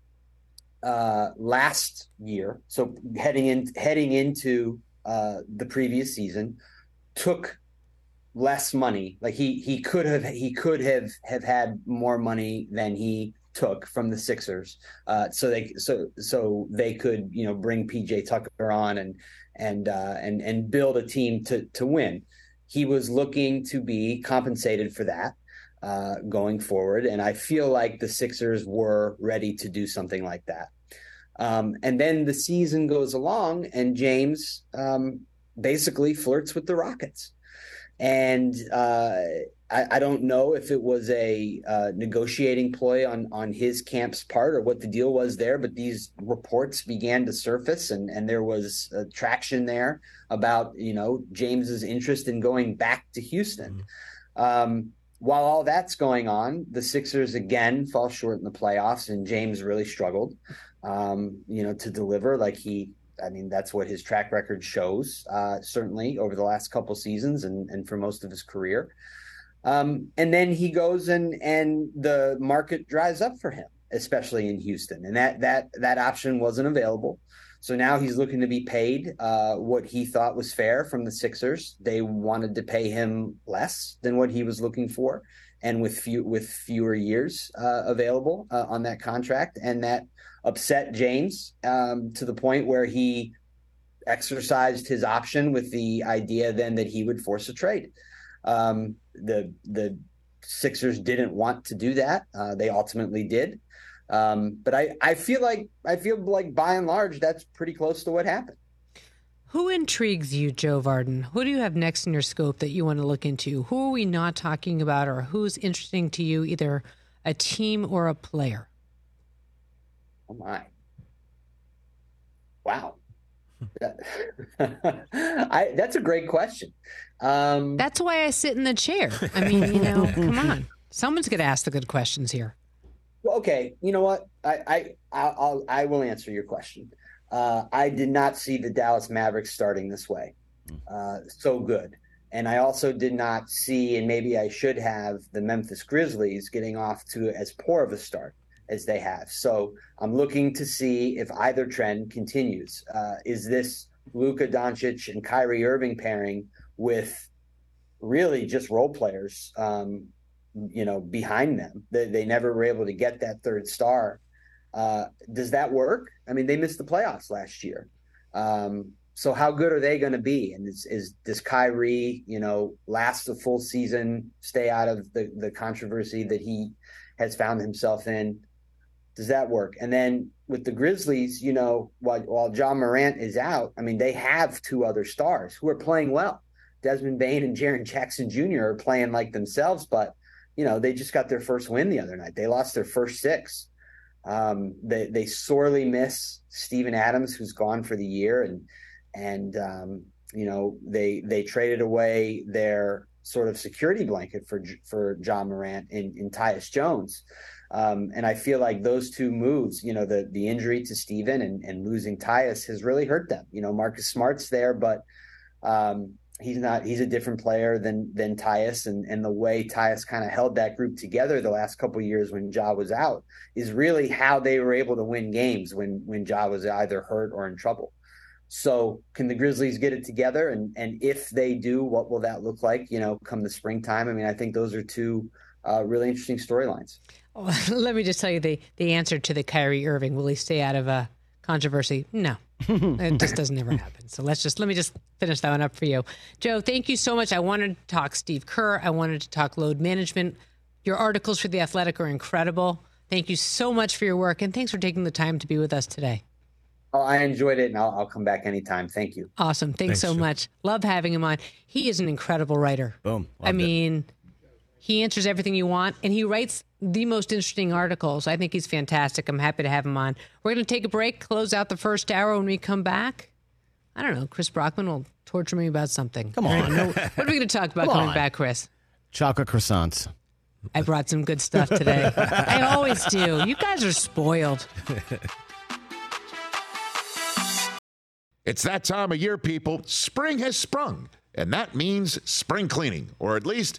uh, last year, so heading in heading into uh, the previous season, took less money. Like he he could have he could have have had more money than he took from the Sixers. Uh, so they so so they could you know bring PJ Tucker on and and uh, and and build a team to to win. he was looking to be compensated for that uh, going forward. And I feel like the Sixers were ready to do something like that. Um, and then the season goes along, and James um, basically flirts with the Rockets. And uh, I, I, don't know if it was a uh, negotiating ploy on on his camp's part or what the deal was there, but these reports began to surface, and and there was traction there about you know James's interest in going back to Houston. Mm-hmm. Um, while all that's going on, the Sixers again fall short in the playoffs, and James really struggled, um, you know, to deliver like he. I mean, that's what his track record shows, uh, certainly over the last couple seasons and, and for most of his career. Um, and then he goes and and the market dries up for him, especially in Houston, and that that that option wasn't available. So now he's looking to be paid uh, what he thought was fair from the Sixers. They wanted to pay him less than what he was looking for, and with few with fewer years uh, available uh, on that contract, and that upset James um, to the point where he exercised his option with the idea then that he would force a trade. Um, the the Sixers didn't want to do that. Uh, they ultimately did. Um, but I, I feel like I feel like by and large that's pretty close to what happened. Who intrigues you, Joe Vardon? Who do you have next in your scope that you want to look into? Who are we not talking about, or who's interesting to you, either a team or a player? Oh my! Wow, I, that's a great question. Um, that's why I sit in the chair. I mean, you know, come on, someone's going to ask the good questions here. Well, okay, you know what? I I I'll, I will answer your question. Uh, I did not see the Dallas Mavericks starting this way, hmm. uh, so good, and I also did not see, and maybe I should have, the Memphis Grizzlies getting off to as poor of a start as they have. So I'm looking to see if either trend continues. Uh, is this Luka Doncic and Kyrie Irving pairing with really just role players? Um, you know, behind them. They, they never were able to get that third star. Uh, does that work? I mean, they missed the playoffs last year. Um, so how good are they going to be? And is, is does Kyrie, you know, last the full season, stay out of the the controversy that he has found himself in? Does that work? And then with the Grizzlies, you know, while while Ja Morant is out, I mean, they have two other stars who are playing well. Desmond Bane and Jaren Jackson Jr. are playing like themselves, but you know, they just got their first win the other night. They lost their first six. Um, they they sorely miss Steven Adams, who's gone for the year, and and um, you know they they traded away their sort of security blanket for for Ja Morant in in Tyus Jones. Um, and I feel like those two moves, you know, the the injury to Steven and, and losing Tyus has really hurt them. You know, Marcus Smart's there, but um, he's not he's a different player than than Tyus and and the way Tyus kind of held that group together the last couple years when Ja was out is really how they were able to win games when when Ja was either hurt or in trouble. So can the Grizzlies get it together and and if they do what will that look like, you know, come the springtime? I mean, I think those are two uh, really interesting storylines. Well, let me just tell you the the answer to the Kyrie Irving will he stay out of a controversy? No. it just doesn't ever happen. So let's just let me just finish that one up for you. Joe, thank you so much. I wanted to talk Steve Kerr. I wanted to talk load management. Your articles for The Athletic are incredible. Thank you so much for your work and thanks for taking the time to be with us today. Oh, I enjoyed it and I'll, I'll come back anytime. Thank you. Awesome. Thanks, thanks so Joe. much. Love having him on. He is an incredible writer. Boom. Loved I mean, it. He answers everything you want and he writes the most interesting articles. I think he's fantastic. I'm happy to have him on. We're going to take a break, close out the first hour. When we come back, I don't know. Chris Brockman will torture me about something. Come on. what are we going to talk about Come coming on. back, Chris? Chocolate croissants. I brought some good stuff today. I always do. You guys are spoiled. It's that time of year, people. Spring has sprung, and that means spring cleaning, or at least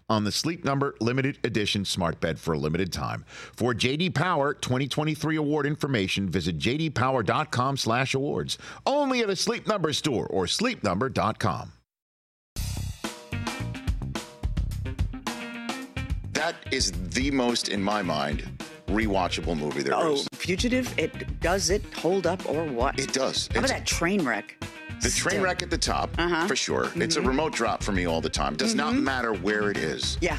on the Sleep Number limited edition smart bed for a limited time. For JD Power 2023 award information, visit jdpower.com/awards. Only at a Sleep Number store or sleepnumber.com. That is the most in my mind rewatchable movie there Oh, is. Fugitive, it does it hold up or what? It does. How about It's- that train wreck? The train wreck at the top, Uh-huh. for sure. It's a Mhm. remote drop for me all the time. Does not Mhm. matter where it is. Yeah.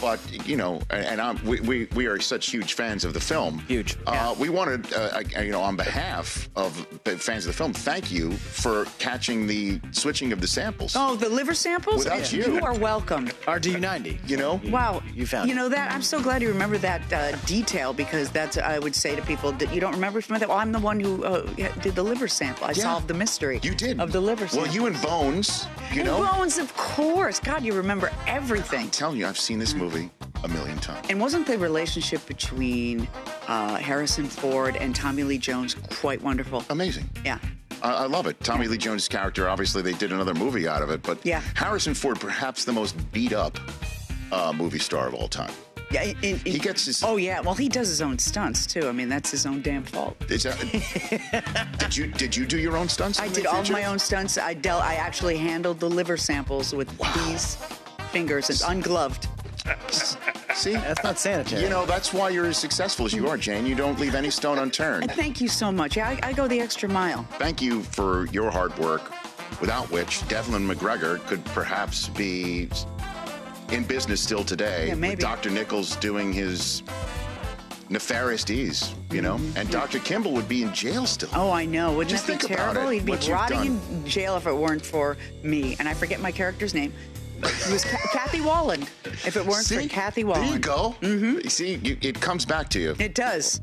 But you know, and, and I'm, we, we we are such huge fans of the film. Huge. Uh, we wanted, uh, you know, on behalf of the fans of the film, thank you for catching the switching of the samples. Oh, the liver samples? Without you. You are welcome. RDU90. You know? Wow. You found You know that? I'm so glad you remember that uh, detail because that's, I would say to people that you don't remember from that. Well, I'm the one who uh, did the liver sample. I Yeah. solved the mystery. You did. Of the liver sample. Well, you and Bones, you And know. Bones, of course. God, you remember everything. I'm telling you, I've seen this movie a million times. And wasn't the relationship between uh, Harrison Ford and Tommy Lee Jones quite wonderful? Amazing. Yeah. I, I love it. Tommy Lee Jones' character, obviously, they did another movie out of it, but Yeah. Harrison Ford, perhaps the most beat up uh, movie star of all time. Yeah, in- in- He gets his. Oh yeah, well he does his own stunts too. I mean that's his own damn fault. That, did you did you do your own stunts? I did all my own stunts. I dealt. I actually handled the liver samples with these fingers and ungloved. See, That's not sanitary. you know that's why you're as successful as you are, Jane. You don't leave any stone unturned. Thank you so much. Yeah, I, I go the extra mile. Thank you for your hard work, without which Devlin McGregor could perhaps be in business still today. Yeah, maybe. Dr. Nichols doing his nefarious deeds, you know, and Dr. Kimball would be in jail still. Mm-hmm. Oh, I know. Wouldn't Just that be think about terrible? it, He'd be rotting in jail if it weren't for me. And I forget my character's name. It was Ca- Kathy Wahlund. If it weren't See? for Kathy Wahlund. There you go. Mm-hmm. See, you, it comes back to you. It does.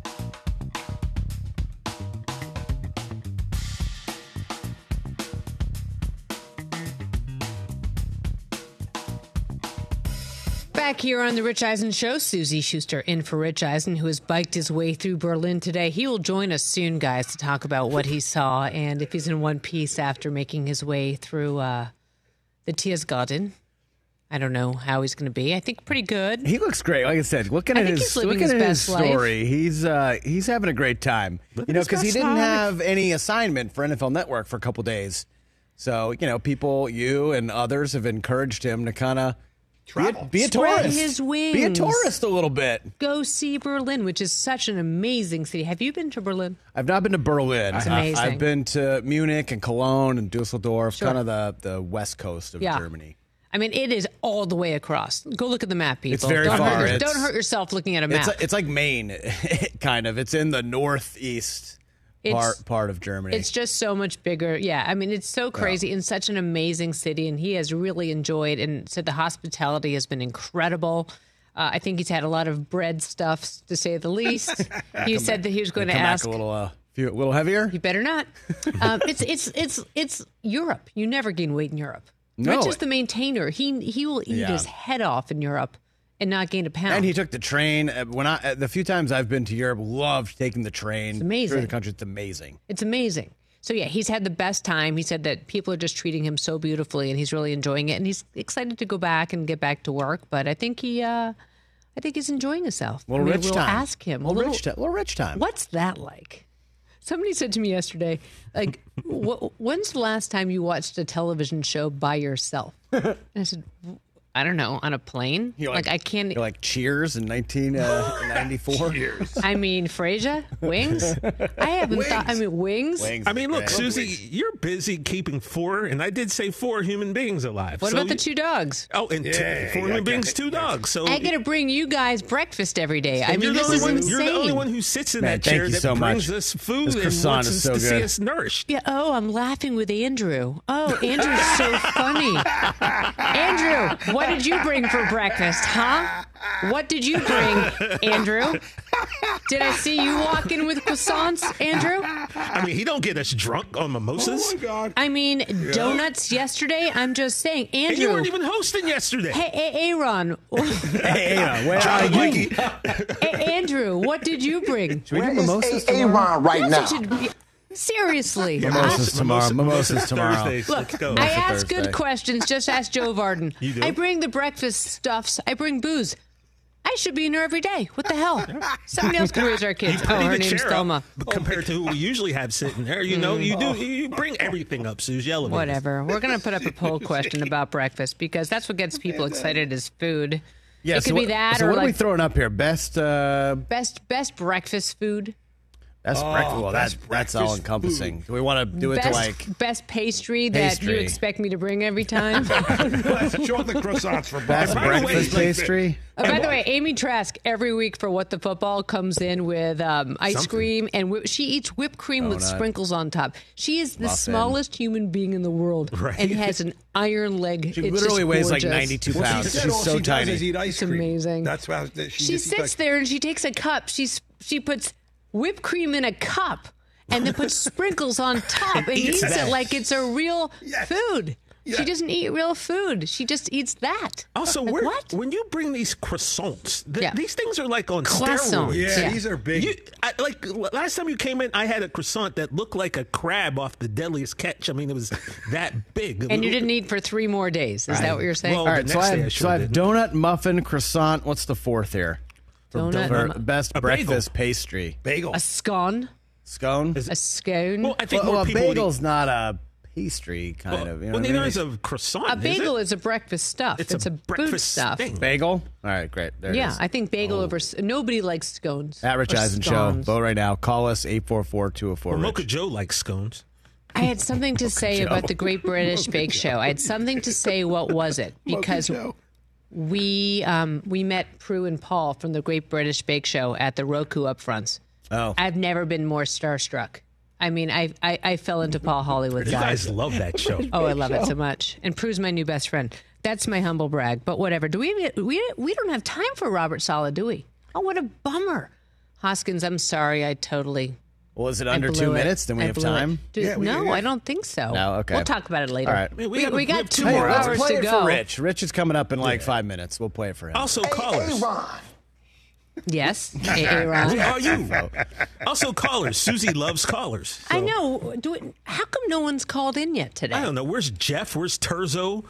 Back here on the Rich Eisen Show, Suzy Shuster in for Rich Eisen, who has biked his way through Berlin today. He will join us soon, guys, to talk about what he saw and if he's in one piece after making his way through uh, the Tiergarten. I don't know how he's going to be. I think pretty good. He looks great. Like I said, looking I at think his looking his at his best life. story, he's uh, he's having a great time. you know, because he didn't life. have any assignment for NFL Network for a couple days. So you know, people, you and others have encouraged him to kind of be a, be a Spread tourist, his be a tourist a little bit. Go see Berlin, which is such an amazing city. Have you been to Berlin? I've not been to Berlin. It's amazing. I've been to Munich and Cologne and Dusseldorf, Sure. kind of the the west coast of Yeah. Germany. I mean, it is all the way across. Go look at the map, people. It's very don't far. Hurt, don't hurt yourself looking at a map. It's like, it's like Maine, kind of. It's in the northeast It's- part part of Germany. It's just so much bigger. Yeah. I mean, it's so crazy and such an amazing city. And he has really enjoyed and said the hospitality has been incredible. Uh, I think he's had a lot of bread stuffs, to say the least. he said that he was going to ask. back a little, uh, a little heavier. You better not. Um, it's it's it's it's Europe. You never gain weight in Europe. No. Rich is the maintainer. He he will eat Yeah. his head off in Europe and not gain a pound. And he took the train. Uh, When I uh, the few times I've been to Europe, loved taking the train It's amazing. through the country. It's amazing. It's amazing. So yeah, he's had the best time. He said that people are just treating him so beautifully, and he's really enjoying it. And he's excited to go back and get back to work. But I think he, uh, I think he's enjoying himself. Little I mean, rich we'll time. Ask him. Little, a little, rich time. Little rich time. What's that like? Somebody said to me yesterday, like, wh- when's the last time you watched a television show by yourself? And I said, I don't know, on a plane. You're like, I can't. You're like Cheers in 1994. Uh, cheers. I mean, Frasier, Wings. I haven't thought. I mean, Wings. Wings. I mean, look, Great. Suzy, you're busy keeping four, and I did say four human beings alive. What So about the two dogs? Oh, and two, Yeah, four yeah, human beings, yeah, two dogs. So I got to bring you guys breakfast every day. I mean, this is one. insane. You're the only one who sits in Man, that chair you that so brings much. us food This and wants is us so to see us nourished. Yeah. Oh, I'm laughing with Andrew. Oh, Andrew's so funny. Andrew, what did you bring for breakfast, huh? What did you bring, Andrew? Did I see you walk in with croissants, Andrew? I mean, he don't get us drunk on mimosas. Oh my God. I mean, donuts yesterday. I'm just saying, and you Andrew. weren't even hosting yesterday. Hey, hey, Aaron. Hey, Aaron, where are you? Hey, Andrew, what did you bring? Should we do mimosas tomorrow? right Yes, it should be- Seriously. Mimosas tomorrow. Mimosas tomorrow. Thursdays. Look, Let's go. I It's ask Thursday. good questions. Just ask Joe Vardon. You do? I bring the breakfast stuffs. I bring booze. I should be in here every day. What the hell? Somebody else can raise our kids. Oh, Pretty her the name's Thelma. up compared to who we usually have sitting there. You know, you do you bring everything up, Suzy. Elevators. Whatever. We're going to put up a poll question about breakfast because that's what gets people excited is food. Yeah, it could so be what, that so or what are we like throwing up here? Best, uh, best best breakfast food. Best breakfast. Well, that's best that's all encompassing. Do we want to do it to like? best pastry, that you expect me to bring every time. Show the croissants for Best breakfast. By the way, pastry. Uh, by the way, Amy Trask every week for What the Football comes in with um, ice Something. cream and whi- she eats whipped cream with sprinkles on top. She is the Muffin. smallest human being in the world Right. and has an iron leg. She It's literally just weighs like gorgeous. 92 Well, pounds. said She's so she tiny. does is eat ice It's cream. amazing. That's why she, She sits ice- there and she takes a cup. She's she puts whipped cream in a cup and then puts sprinkles on top and Eats eats that. it like it's a real Yes. food. She doesn't eat real food. She just eats that. Also, Like, what? when you bring these croissants, th- Yeah. these things are like on Croissants. steroids. Yeah, Yeah. these are big. You, I, like last time you came in, I had a croissant that looked like a crab off the deadliest catch. I mean, it was that big. And you didn't eat for three more days. Is that what you're saying? Well, All right, the so next I day I have, sure so I have donut, muffin, croissant. What's the fourth here? For, Donut, for mu- best A bagel. breakfast pastry. bagel. a scone, Scone. a scone. Well, I think Well, more a people would eat- bagel's not a pastry kind well, of. You know well, what I neither mean? is a croissant. a is bagel it? is a breakfast stuff. It's, It's, a, a, food breakfast stuff. thing. bagel. All right, great. There it Yeah, is. I think bagel oh. over s- nobody likes scones. At Rich or Eisen Show. scones. Vote right now. Call us 844-204 Well, Mocha Rich. Joe likes scones. I had something to say about the Great British Bake Show. I had something to say. What was it? Because we um, we met Prue and Paul from the Great British Bake Show at the Roku upfronts. Oh. I've never been more starstruck. I mean, I I, I fell into Paul Hollywood's You guys love that show. Oh, I love it so much. And Prue's my new best friend. That's my humble brag. But whatever. Do we we we don't have time for Robert Sala, do we? Oh, what a bummer. Hoskins, I'm sorry. I totally. Well, is it under two it. minutes? Then we I have time. Do- Yeah, we- no, yeah. I don't think so. No, okay. We'll talk about it later. All right. We we, we we got two two more more hours play to it go. for Rich. Rich is coming up in like five minutes. We'll play it for him. Also, callers. Yes, Hey, Ron. Who are you? also, callers. Suzy loves callers. I know. Do it, how come no one's called in yet today? I don't know. Where's Jeff? Where's Terzo?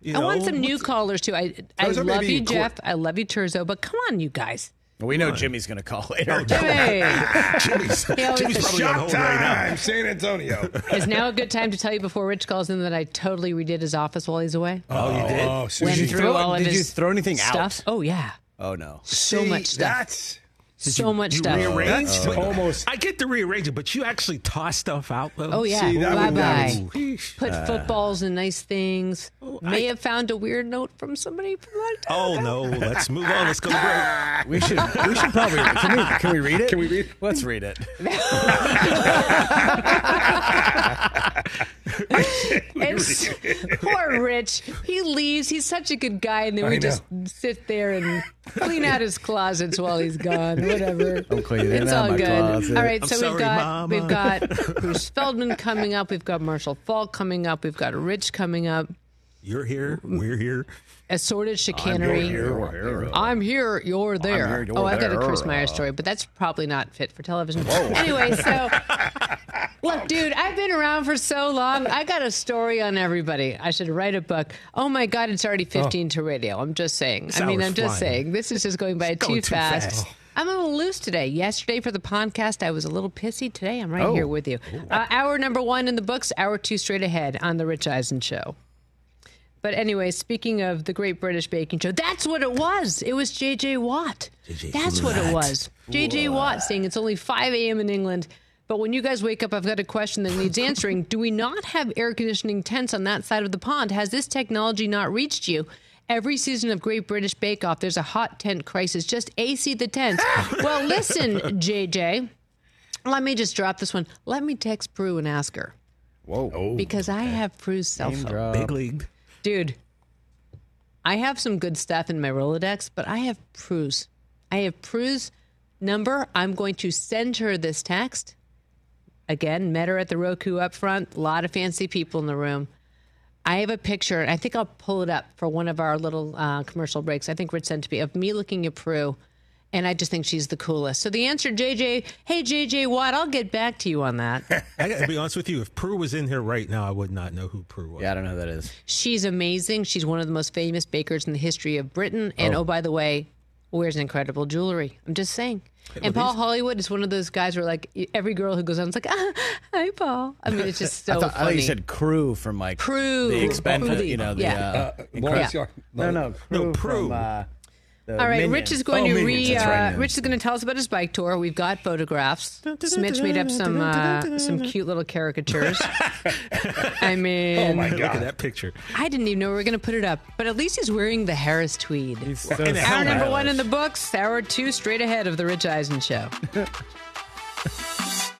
You I want some new what's- callers too. I I Turzo may love you, in court. Jeff. I love you, Terzo. But come on, you guys. We know Jimmy's going to call later. Oh, hey, Jimmy's, Jimmy's says- probably on Shot hold right now. time, San Antonio. is now a good time to tell you before Rich calls in that I totally redid his office while he's away. Oh, you did? Oh, Went Did you through throw- all of did you his throw anything out? stuff. Oh yeah, Oh no. so See, much stuff. That's So much you stuff. rearranged? That's almost. I get to rearrange it, but you actually toss stuff out. Though. Oh yeah, See, that bye would- that bye. would- Sheesh. Put uh, footballs and nice things. Oh, May have found a weird note from somebody from a long time Oh ago. no! Let's move on. Let's go to break. We should. We should probably. Can we? Can we read it? Can we read? Let's read it. It's, poor Rich. He leaves. He's such a good guy, and then we I just sit there and clean out his closets while he's gone. Whatever. I'm cleaning It's out all my good. closet. All right, I'm so sorry, we've got Mama. we've got Bruce Feldman coming up. We've got Marshall Faulk coming up. We've got Rich coming up. You're here. We're here. Assorted chicanery. I'm here, you're there. here, you're oh, I've got a. Chris Meyer story, but that's probably not fit for television. Anyway, so Look, dude, I've been around for so long. I got a story on everybody. I should write a book. Oh my God, it's already 15 to radio. I'm just saying. This I mean, I'm just flying. saying. This is just going by too, too fast. fast. I'm a little loose today. Yesterday for the podcast, I was a little pissy. Today, I'm right Oh. here with you. Uh, hour number one in the books, hour two straight ahead on The Rich Eisen Show. But anyway, speaking of the Great British Baking Show, that's what it was. It was JJ Watt. that's what it was. JJ Watt saying it's only 5 a.m. in England. But when you guys wake up, I've got a question that needs answering. Do we not have air conditioning tents on that side of the pond? Has this technology not reached you? Every season of Great British Bake Off, there's a hot tent crisis. Just AC the tents. well, listen, JJ. Let me just drop this one. Let me text Prue and ask her. Whoa. Oh. Because I have Prue's cell Name phone. drop. Big league. Dude, I have some good stuff in my Rolodex, but I have Prue's. I have Prue's number. I'm going to send her this text. Again, met her at the Roku up front. A lot of fancy people in the room. I have a picture, and I think I'll pull it up for one of our little uh, commercial breaks. I think Rich sent to me of me looking at Prue, and I just think she's the coolest. So the answer, JJ, hey JJ Watt, I'll get back to you on that. I got to be honest with you. If Prue was in here right now, I would not know who Prue was. Yeah, I don't know who that is. She's amazing. She's one of the most famous bakers in the history of Britain. And oh, by the way, wears incredible jewelry. I'm just saying. And Paul Hollywood is one of those guys where like every girl who goes on is like, ah, hi Paul. I mean, it's just so I, thought, I thought you said crew from like Crew. the expendable, Crew. you know, the Yeah. uh, Lawrence Yeah. Yard- no, no, crew No, Prue. from uh, the All right, Minions. Rich is going Oh, to re. that's right, uh, Rich is going to tell us about his bike tour. We've got photographs. Smitch made up some uh, some cute little caricatures. I mean, Oh my Look at god. that picture. I didn't even know we were going to put it up, but at least he's wearing the Harris tweed. He's so And a Hour number one in the books. Hour two straight ahead of the Rich Eisen Show.